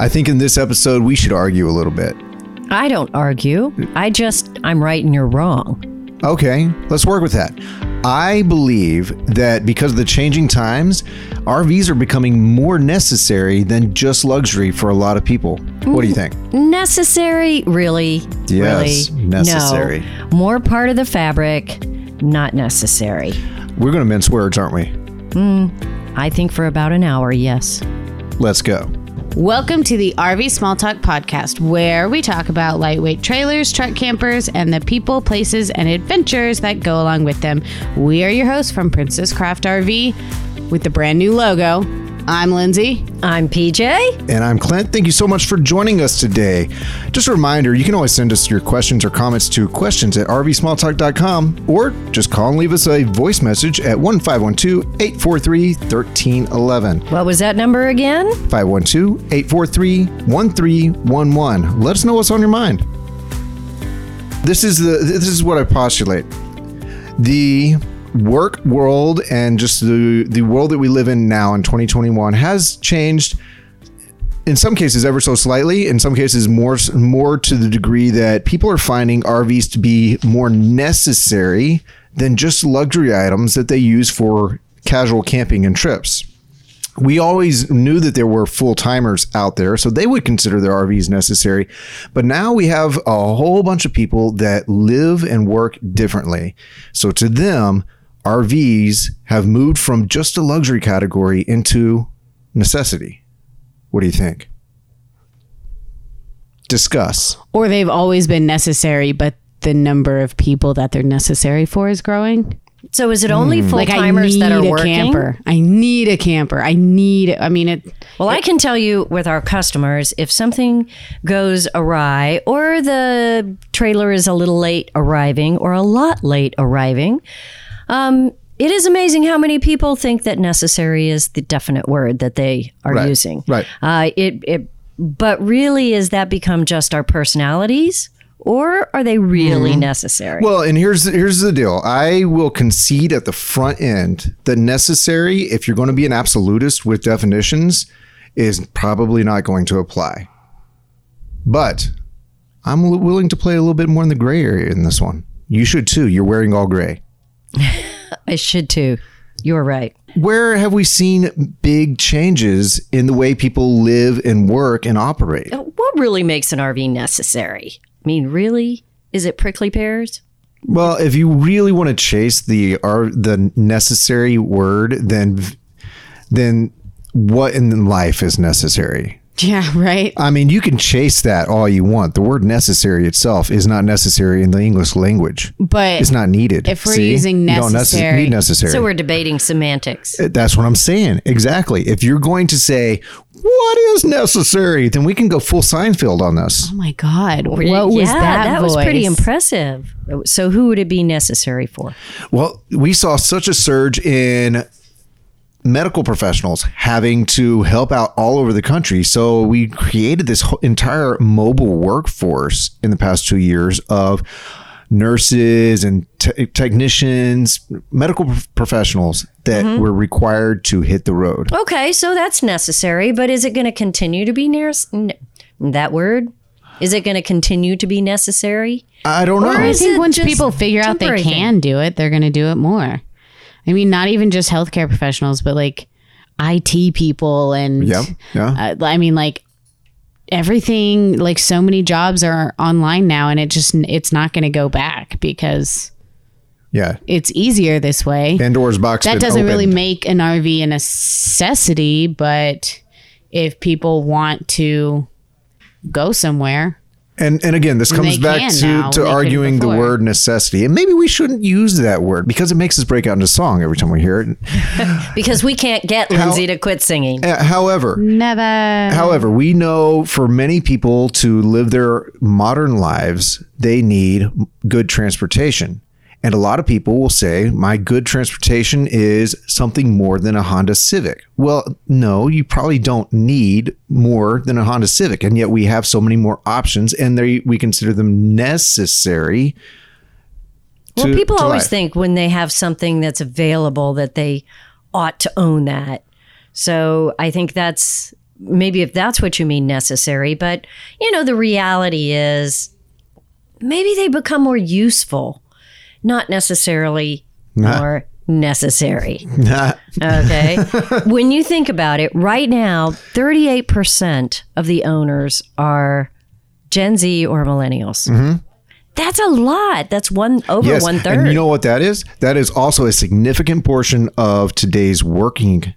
I think in this episode we should argue a little bit. I don't argue. I just, I'm right and you're wrong. Okay, let's work with that. I believe that because of the changing times, RVs are becoming more necessary than just luxury for a lot of people. What do you think? Necessary? Really? Yes, really? necessary. No. More part of the fabric, not necessary. We're going to mince words, aren't we? Hmm, I think for about an hour, yes. Let's go. Welcome to the RV Small Talk podcast, where we talk about lightweight trailers, truck campers, and the people, places, and adventures that go along with them. We are your hosts from Princess Craft RV with the brand new logo. I'm Lindsay. I'm PJ. And I'm Clint. Thank you so much for joining us today. Just a reminder, you can always send us your questions or comments to questions at rvsmalltalk.com or just call and leave us a voice message at 1-512-843-1311. What was that number again? 512-843-1311. Let us know what's on your mind. This is the this is what I postulate. The work world and just the the world that we live in now in 2021 has changed in some cases ever so slightly in some cases more more to the degree that people are finding RVs to be more necessary than just luxury items that they use for casual camping and trips we always knew that there were full timers out there, so they would consider their RVs necessary. But now we have a whole bunch of people that live and work differently. So to them, RVs have moved from just a luxury category into necessity. What do you think? Discuss. Or they've always been necessary, but the number of people that they're necessary for is growing. So is it only hmm. full Like I timers need that are a working? camper. I need a camper. I need. I mean it. Well, I can tell you with our customers, if something goes awry or the trailer is a little late arriving or a lot late arriving, um, it is amazing how many people think that necessary is the definite word that they are Right, using. right. Uh, it, it, but really, is that become just our personalities or are they really necessary? Well, and here's here's the deal. I will concede at the front end that necessary, if you're going to be an absolutist with definitions, is probably not going to apply. But I'm willing to play a little bit more in the gray area in this one. You should too. You're wearing all gray. I should too. You're right. Where have we seen big changes in the way people live and work and operate? Uh, what really makes an RV necessary? I mean, really? Is it prickly pears? Well, if you really want to chase the are the necessary word, then then what in life is necessary? Yeah. Right. I mean, you can chase that all you want. The word necessary itself is not necessary in the English language. But It's not needed. If we're See? using You don't necess- necessary- need necessary. So we're debating semantics. Uh, that's what I'm saying. Exactly. If you're going to say what is necessary, then we can go full Seinfeld on this. Oh my God. What was yeah, that? was pretty impressive. So who would it be necessary for? Well, we saw such a surge in medical professionals having to help out all over the country. So we created this entire mobile workforce in the past two years of nurses and te- technicians, medical professionals that Mm-hmm. were required to hit the road. Okay, so that's necessary, but is it going to continue to be near n- that word? Is it going to continue to be necessary? I don't know. Or I think it once people figure out they temporary thing? can do it, they're going to do it more. I mean, not even just healthcare professionals, but like IT people and Yeah, yeah. Uh, I mean, like everything. Like so many jobs are online now, and it just it's not going to go back because yeah. it's easier this way. Pandora's box. that doesn't really make an RV a necessity, but if people want to go somewhere, And and again, this comes back to, to when they couldn't arguing the word necessity. And maybe we shouldn't use that word because it makes us break out into song every time we hear it. Because we can't get Lindsay to quit singing. Uh, however, never. however, we know for many people to live their modern lives, they need good transportation. And a lot of people will say, my good transportation is something more than a Honda Civic. Well, no, you probably don't need more than a Honda Civic. And yet we have so many more options and they, we consider them necessary. Well, people to always life. think when they have something that's available that they ought to own that. So I think that's maybe if that's what you mean necessary, but you know, the reality is maybe they become more useful, not necessarily more necessary. Okay. when you think about it, right now, 38% of the owners are Gen Z or millennials. Mm-hmm. That's a lot. That's one over yes, one and you know what that is? That is also a significant portion of today's working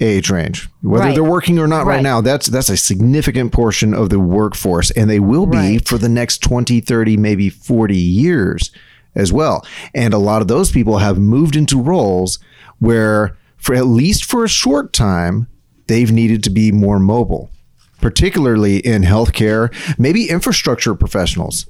age range. Whether Right. they're working or not right. Right. now, that's that's a significant portion of the workforce and they will be Right. for the next 20, 30, maybe 40 years as well. And a lot of those people have moved into roles where for at least for a short time they've needed to be more mobile, particularly in healthcare, maybe infrastructure professionals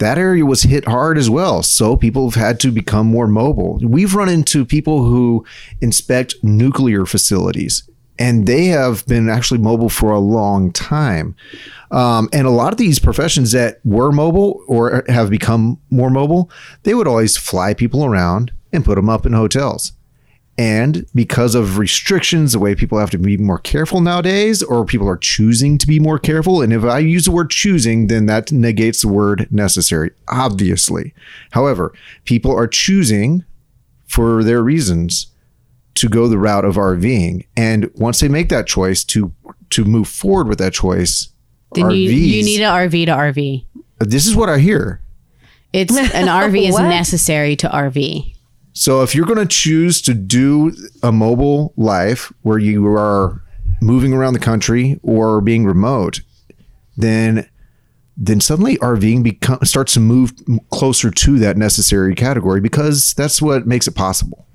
that area was hit hard as well. So people have had to become more mobile. We've run into people who inspect nuclear facilities, and they have been actually mobile for a long time. Um, and a lot of these professions that were mobile or have become more mobile, they would always fly people around and put them up in hotels. And because of restrictions, the way people have to be more careful nowadays, or people are choosing to be more careful. And if I use the word choosing, then that negates the word necessary, obviously. However, people are choosing for their reasons to go the route of RVing. And once they make that choice to to move forward with that choice, Then RVs, you, you need an RV to RV. this is what I hear. It's an RV is necessary to RV. So if you're going to choose to do a mobile life where you are moving around the country or being remote, then then suddenly RVing become, starts to move closer to that necessary category because that's what makes it possible.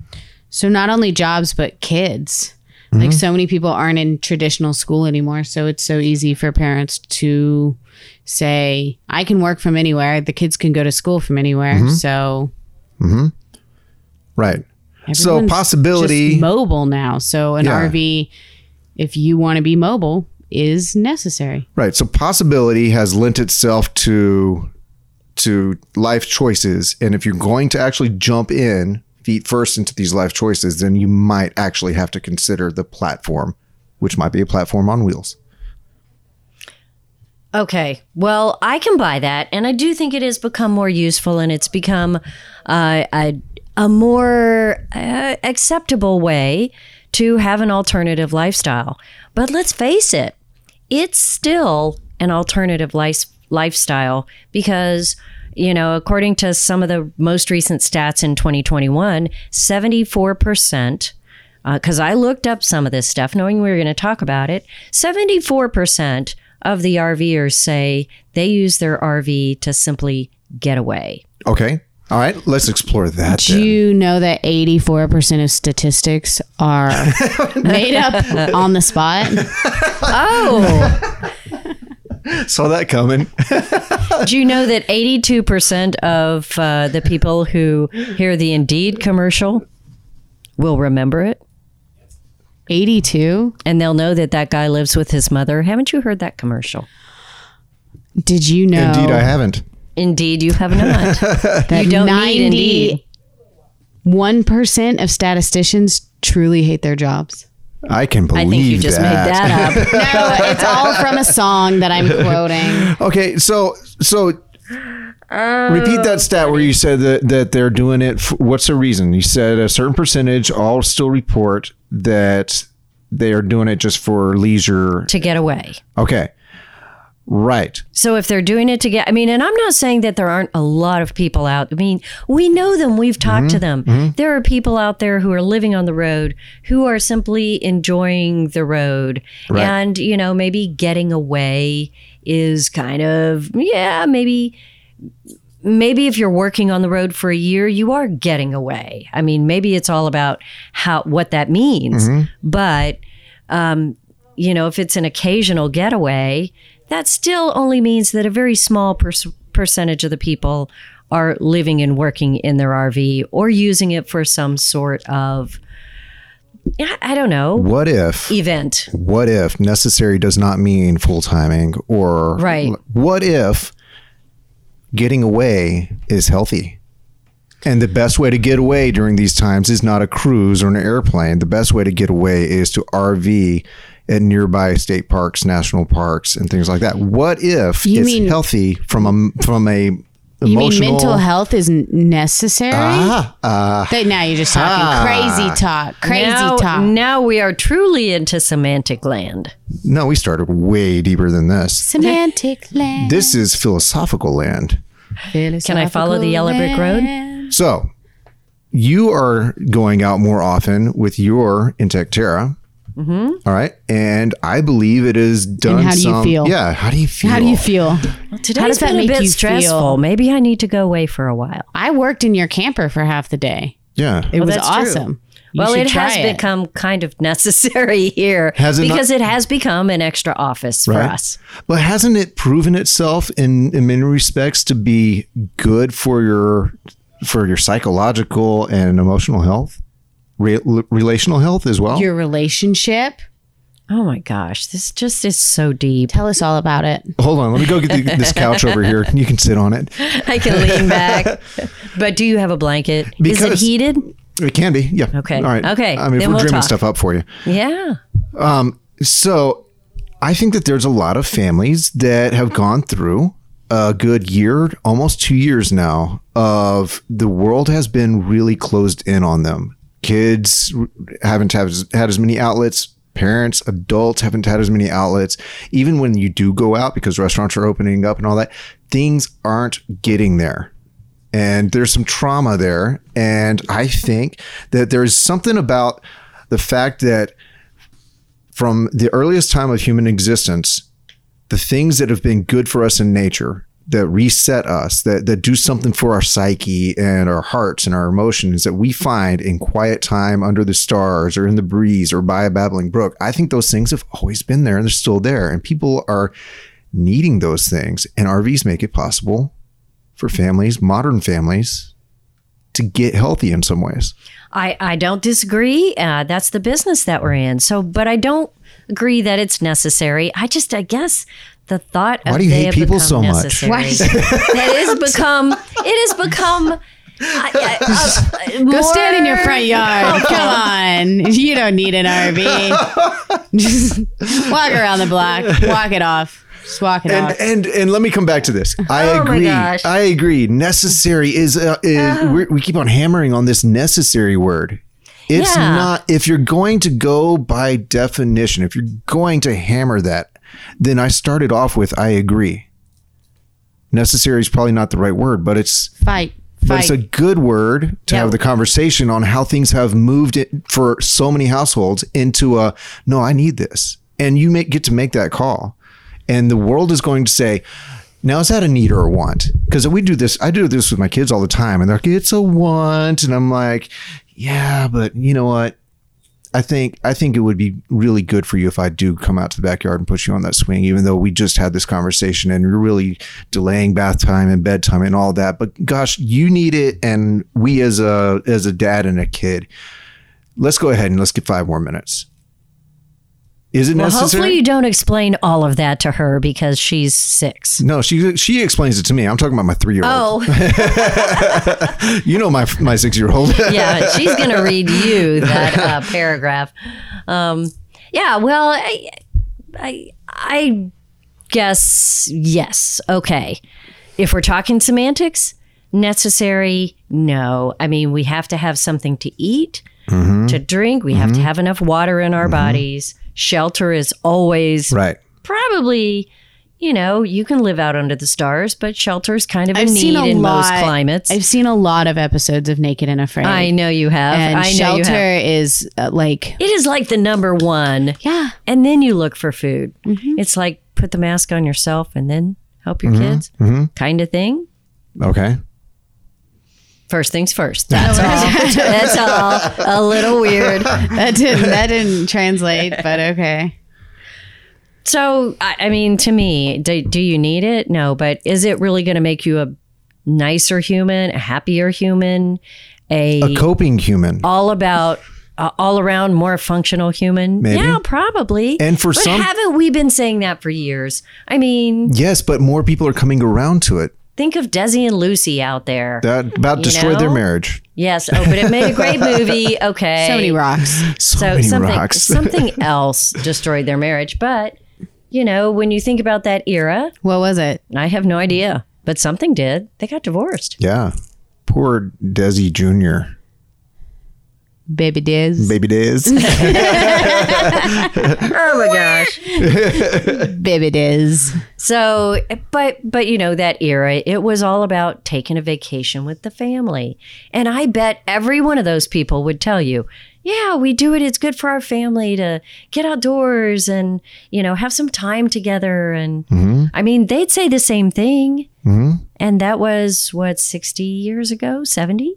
So not only jobs but kids. Mm-hmm. Like so many people aren't in traditional school anymore, so it's so easy for parents to say, "I can work from anywhere. The kids can go to school from anywhere." Mm-hmm. So Right. so possibility mobile now. So an Yeah. RV, if you want to be mobile, is necessary. Right. So possibility has lent itself to to life choices, and if you're going to actually jump in feet first into these life choices, then you might actually have to consider the platform, which might be a platform on wheels. Okay. Well, I can buy that. And I do think it has become more useful and it's become uh, a, a more uh, acceptable way to have an alternative lifestyle. But let's face it, it's still an alternative life, lifestyle because. You know, according to some of the most recent stats in 2021, 74%, because uh, I looked up some of this stuff knowing we were going to talk about it, 74% of the RVers say they use their RV to simply get away. Okay. All right. Let's explore that. Do then. you know that 84% of statistics are made up on the spot? Oh, Saw that coming. do you know that 82% of uh, the people who hear the Indeed commercial will remember it? 82? And they'll know that that guy lives with his mother. Haven't you heard that commercial? Did you know Indeed, I haven't. Indeed, you have not. that you don't need Indeed. 91% of statisticians truly hate their jobs? I can believe I think you just made that up. No, it's all from a song that I'm quoting. Okay, so so repeat that stat where you said that that they're doing it. f what's the reason? You said a certain percentage all still report that they are doing it just for leisure. to get away. Okay, right. So if they're doing it together, I mean, and I'm not saying that there aren't a lot of people out. I mean, we know them. We've talked to mm-hmm. them. Mm-hmm. There are people out there who are living on the road who are simply enjoying the road, Right. and you know, maybe getting away is kind of yeah, maybe. Maybe if you're working on the road for a year, you are getting away. I mean, maybe it's all about how what that means. Mm-hmm. But um, you know, if it's an occasional getaway, that still only means that a very small pers- percentage of the people are living and working in their RV or using it for some sort of, I I don't know, What if? event. What if necessary does not mean full timing? Or Right. What if getting away is healthy? And the best way to get away during these times is not a cruise or an airplane. The best way to get away is to RV at nearby state parks, national parks, and things like that. What if You it's mean- healthy from a from a You emotional mean mental health is n- necessary? Ah, uh, That- now you're just talking Ah. crazy talk. Crazy now, talk. Now we are truly into semantic land. no, we started way deeper than this. Semantic land. This is philosophical land. Can I follow the yellow brick road? So, you are going out more often with your inTech Terra. Mm-hmm. right, and I believe it is done. how do you some- feel? Yeah, how do you feel? How do you feel? Today's How does that been make a bit you stressful. feel? Maybe I need to go away for a while. I worked in your camper for half the day. Yeah, It was that's true. awesome. You well, it has it. become kind of necessary here Has it not- because it has become an extra office for us. But hasn't it proven itself in in many respects to be good for your for your psychological and emotional health, Re- relational health as well? your relationship. Oh my gosh, this just is so deep. Tell us all about it. Hold on, let me go get the, this couch over here. You can sit on it. I can lean back. But do you have a blanket? is it heated? It can be, yeah. Okay. All right. Okay, I mean, if we're we'll dreaming talk. stuff up for you. Yeah. Um. So I think that there's a lot of families that have gone through a good year, almost two years now, of the world has been really closed in on them. Kids haven't had as, had as many outlets. Parents, adults haven't had as many outlets. Even when you do go out because restaurants are opening up and all that, things aren't getting there and there's some trauma there. And I think that there's something about the fact that from the earliest time of human existence, the things that have been good for us in nature, that reset us, that, that do something for our psyche and our hearts and our emotions that we find in quiet time under the stars or in the breeze or by a babbling brook, I think those things have always been there and they're still there. And people are needing those things. And RVs make it possible for families, modern families, to get healthy in some ways. I, I don't disagree. Uh, that's the business that we're in. So, but I don't agree that it's necessary. I just, I guess, the thought of Why do you they hate people so much? necessary- Why- that has become. It has become. I- I- uh, Go stand in your front yard. Come on. You don't need an RV. Just walk around the block. Walk it off. Just walk it And off. and and let me come back to this. I Oh my agree. gosh. I agree. Necessary is uh, is we're, we keep on hammering on this necessary word. It's Yeah. not if you're going to go by definition, if you're going to hammer that, then I started off with I agree. Necessary is probably not the right word, but it's Fight. but it's a good word to Yeah. have the conversation on how things have moved it for so many households into a no, I need this. And you make, get to make that call. And the world is going to say, now is that a need or a want? Because we do this, I do this with my kids all the time, and they're like, it's a want. And I'm like, yeah, but you know what? I think I think it would be really good for you if I do come out to the backyard and push you on that swing, even though we just had this conversation and you're really delaying bath time and bedtime and all that. But gosh, you need it, and we as a as a dad and a kid, let's go ahead and let's get five more minutes. Is it Well, necessary? hopefully you don't explain all of that to her because she's six. no, she she explains it to me. I'm talking about my three year old. Oh, You know my my six year old. yeah, she's going to read you that uh, paragraph. Um, yeah, well, I, I, I guess yes. Okay, if we're talking semantics, necessary? No. I mean, we have to have something to eat, to drink. We have to have enough water in our bodies. Shelter is always right. probably. You know, you can live out under the stars, but shelter is kind of a I've need seen a in lot. most climates. I've seen a lot of episodes of Naked and Afraid. I know you have. and I know you shelter have. is uh, like It is like the number one. yeah. And then you look for food. Mm-hmm. It's like put the mask on yourself and then help Mm-hmm. your kids kind of thing. Okay. First things first. That's all. That's all. A little weird. That didn't that didn't translate, but okay. So, I, I mean, to me, do, do you need it? No, but is it really going to make you a nicer human, a happier human, a, A coping human. all about uh, all around more functional human? Maybe. Yeah, probably. And for but some- haven't we been saying that for years? I mean, Yes, but more people are coming around to it. Think of Desi and Lucy out there. That about You destroyed their marriage. yes. Oh, but it made a great movie. Okay. So many rocks. So, so many something rocks. something else destroyed their marriage. But you know, when you think about that era, What was it? I have no idea. But something did. They got divorced. yeah. Poor Desi Jr. Baby Diz. Baby days. Oh my gosh. Baby Diz. So, but but you know that era, it was all about taking a vacation with the family. And I bet every one of those people would tell you, "Yeah, we do it. It's good for our family to get outdoors and, you know, have some time together." And mm-hmm. I mean, they'd say the same thing. Mm-hmm. And that was what 60 years ago, 70?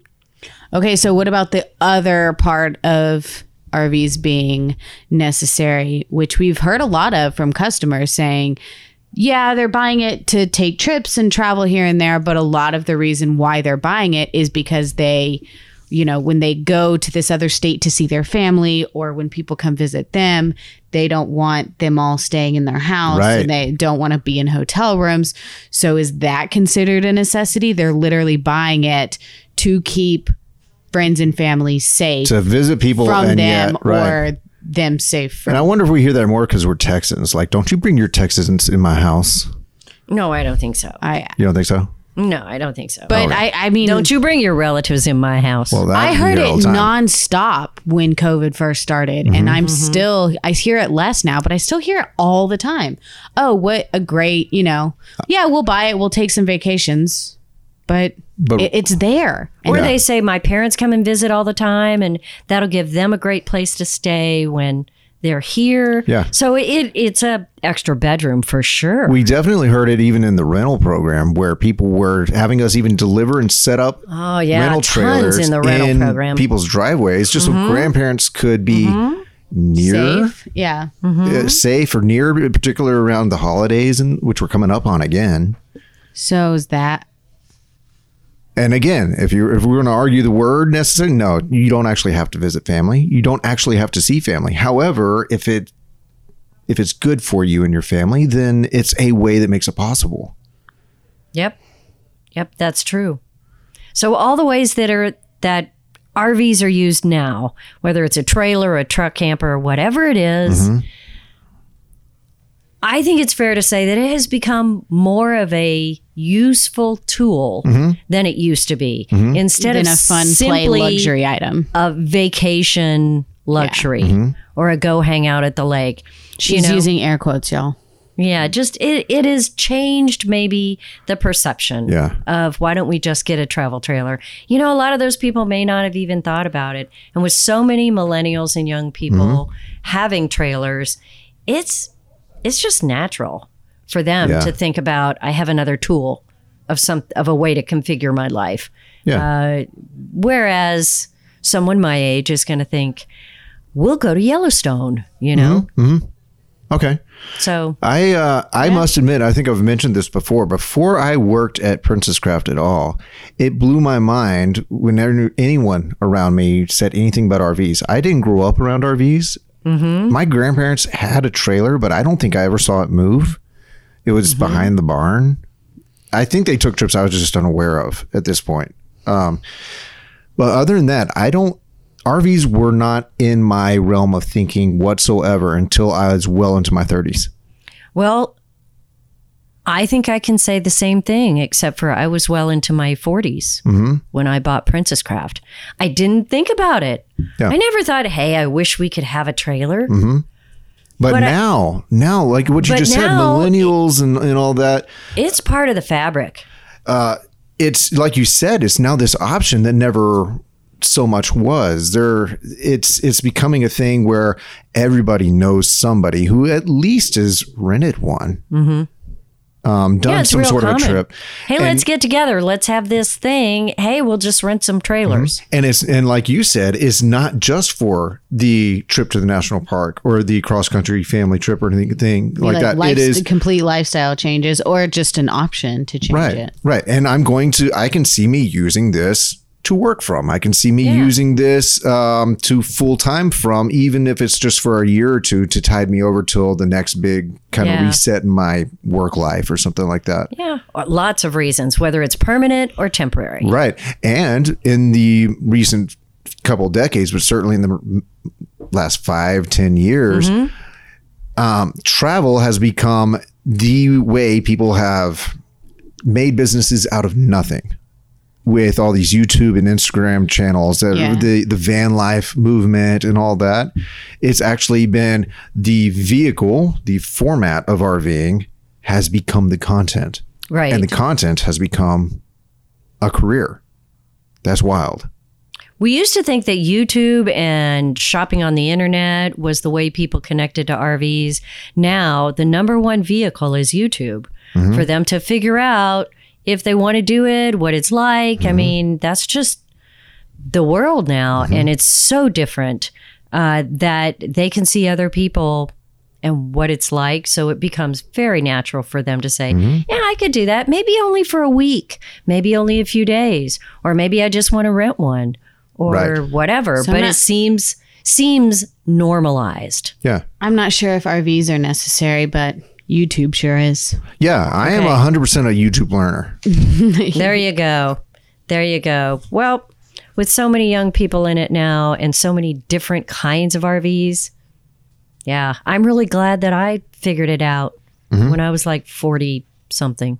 Okay, so what about the other part of RVs being necessary, which we've heard a lot of from customers saying, yeah, they're buying it to take trips and travel here and there, but a lot of the reason why they're buying it is because they, you know, when they go to this other state to see their family or when people come visit them, they don't want them all staying in their house Right. and they don't want to be in hotel rooms. So is that considered a necessity? They're literally buying it to keep friends and family safe to visit people from and them yet, right. or them safe from and I wonder if we hear that more because we're Texans. Like, don't you bring your Texans in my house? No, I don't think so. I You don't think so? No, I don't think so. but oh. I I mean don't you bring your relatives in my house. Well, I heard it the time. nonstop when COVID first started, and mm-hmm. I'm mm-hmm. still I hear it less now, but I still hear it all the time. Oh, what a great, you know, yeah, we'll buy it, we'll take some vacations, but, But- it's there. And Or they say my parents come and visit all the time, and that'll give them a great place to stay when they're here. Yeah. So it it's a extra bedroom for sure. We definitely heard it even in the rental program where people were having us even deliver and set up Oh, yeah, rental tons trailers in the rental program. Mm-hmm. people's driveways just so grandparents could be near safe. Yeah. uh, safe or near in particular around the holidays and which we're coming up on again. So is that And again, if you if we're going to argue the word necessary, no, you don't actually have to visit family. You don't actually have to see family. However, if it if it's good for you and your family, then it's a way that makes it possible. Yep. Yep, that's true. So all the ways that are that RVs are used now, whether it's a trailer, a truck camper, or whatever it is, mm-hmm. I think it's fair to say that it has become more of a useful tool mm-hmm. than it used to be. Mm-hmm. Instead been of a fun simply play luxury item? a vacation luxury mm-hmm. or a go hang out at the lake. She's you know? using air quotes, y'all. Yeah, just it, it has changed maybe the perception Yeah. of why don't we just get a travel trailer? You know, a lot of those people may not have even thought about it. And with so many millennials and young people Mm-hmm. having trailers, it's it's just natural for them Yeah. to think about I have another tool of some of a way to configure my life. Yeah. Uh, whereas someone my age is going to think, "We'll go to Yellowstone," you know. Mm-hmm. okay. So I uh, I must admit, I think I've mentioned this before. Before I worked at Princess Craft at all, it blew my mind whenever anyone around me said anything about RVs. I didn't grow up around RVs. Mm-hmm. My grandparents had a trailer, but I don't think I ever saw it move. It was behind the barn. I think they took trips I was just unaware of at this point. Um, but other than that, I don't. RVs were not in my realm of thinking whatsoever until I was well into my 30s. Well, I think I can say the same thing, except for I was well into my 40s mm-hmm. when I bought Princess Craft. I didn't think about it. Yeah. I never thought, hey, I wish we could have a trailer. Mm-hmm. But, But I- now, now, like what you just said, now- millennials and, and all that, It's part of the fabric. Uh, it's like you said, it's now this option that never so much was. There, it's it's becoming a thing where everybody knows somebody who at least has rented one, mm-hmm. Um, done Yeah, some sort common. of a trip. Hey, let's get together. Let's have this thing. Hey, we'll just rent some trailers. And it's and like you said, it's not just for the trip to the national park or the cross country family trip or anything like, that. life- it is complete lifestyle changes or just an option to change right, it. right. And I'm going to. I can see me using this to work from. I can see me Yeah. using this um, to full time from, even if it's just for a year or two to tide me over till the next big kind Yeah. of reset in my work life or something like that. Yeah, lots of reasons, whether it's permanent or temporary. Right. And in the recent couple decades, but certainly in the last five, ten years, um, travel has become the way people have made businesses out of nothing. With all these YouTube and Instagram channels, that Yeah. the the van life movement and all that, it's actually been the vehicle, the format of RVing has become the content, Right. and the content has become a career. That's wild. We used to think that YouTube and shopping on the internet was the way people connected to RVs. Now, the number one vehicle is YouTube mm-hmm. for them to figure out if they want to do it, what it's like. I mm-hmm. mean, that's just the world now. Mm-hmm. And it's so different uh, that they can see other people and what it's like. So it becomes very natural for them to say, mm-hmm. Yeah, I could do that. Maybe only for a week, maybe only a few days, or maybe I just want to rent one or Right. whatever. So but not- it seems seems normalized. Yeah. I'm not sure if RVs are necessary, but YouTube sure is. Yeah, I am Okay. 100% a YouTube learner. There you go. There you go. Well, with so many young people in it now and so many different kinds of RVs, yeah, I'm really glad that I figured it out Mm-hmm. when I was like 40 something.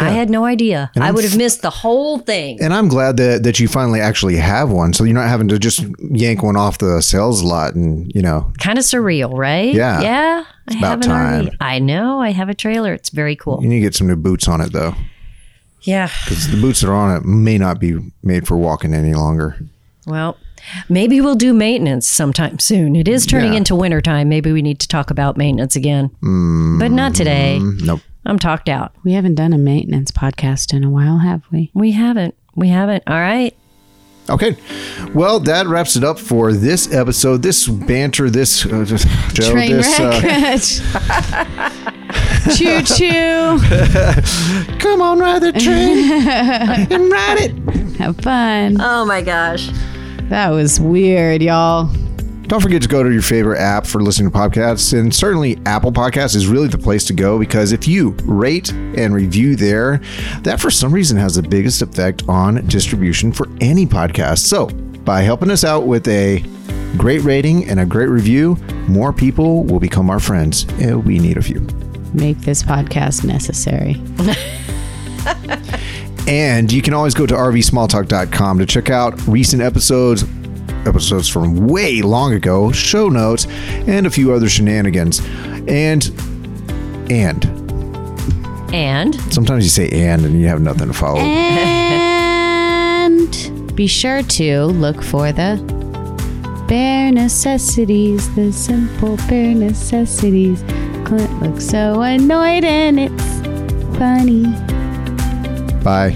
I had no idea. I I'm would have missed the whole thing. And I'm glad that, that you finally actually have one. So you're not having to just yank one off the sales lot and, you know, Kind of surreal, right? Yeah. Yeah. I about time. RV. I know. I have a trailer. It's very cool. you need to get some new boots on it, though. Yeah. Because the boots that are on it may not be made for walking any longer. Well, maybe we'll do maintenance sometime soon. It is turning Yeah. into wintertime. Maybe we need to talk about maintenance again. But not today. Mm, nope. I'm talked out. We haven't done a maintenance podcast in a while, have we? We haven't. We haven't. All right. Okay. Well, that wraps it up for this episode. This banter, this uh, Joe, Train this uh, wreck. choo choo. come on, ride the train and ride it. Have fun. Oh my gosh. That was weird, y'all. Don't forget to go to your favorite app for listening to podcasts. And certainly, Apple Podcasts is really the place to go because if you rate and review there, that for some reason has the biggest effect on distribution for any podcast. So, by helping us out with a great rating and a great review, more people will become our friends. And we need a few. Make this podcast necessary. And you can always go to rvsmalltalk.com to check out recent episodes, episodes from way long ago, show notes, and a few other shenanigans. And, and, And sometimes you say and and you have nothing to follow. And be sure to look for the bare necessities, the simple bare necessities. Clint looks so annoyed and it's funny. Bye.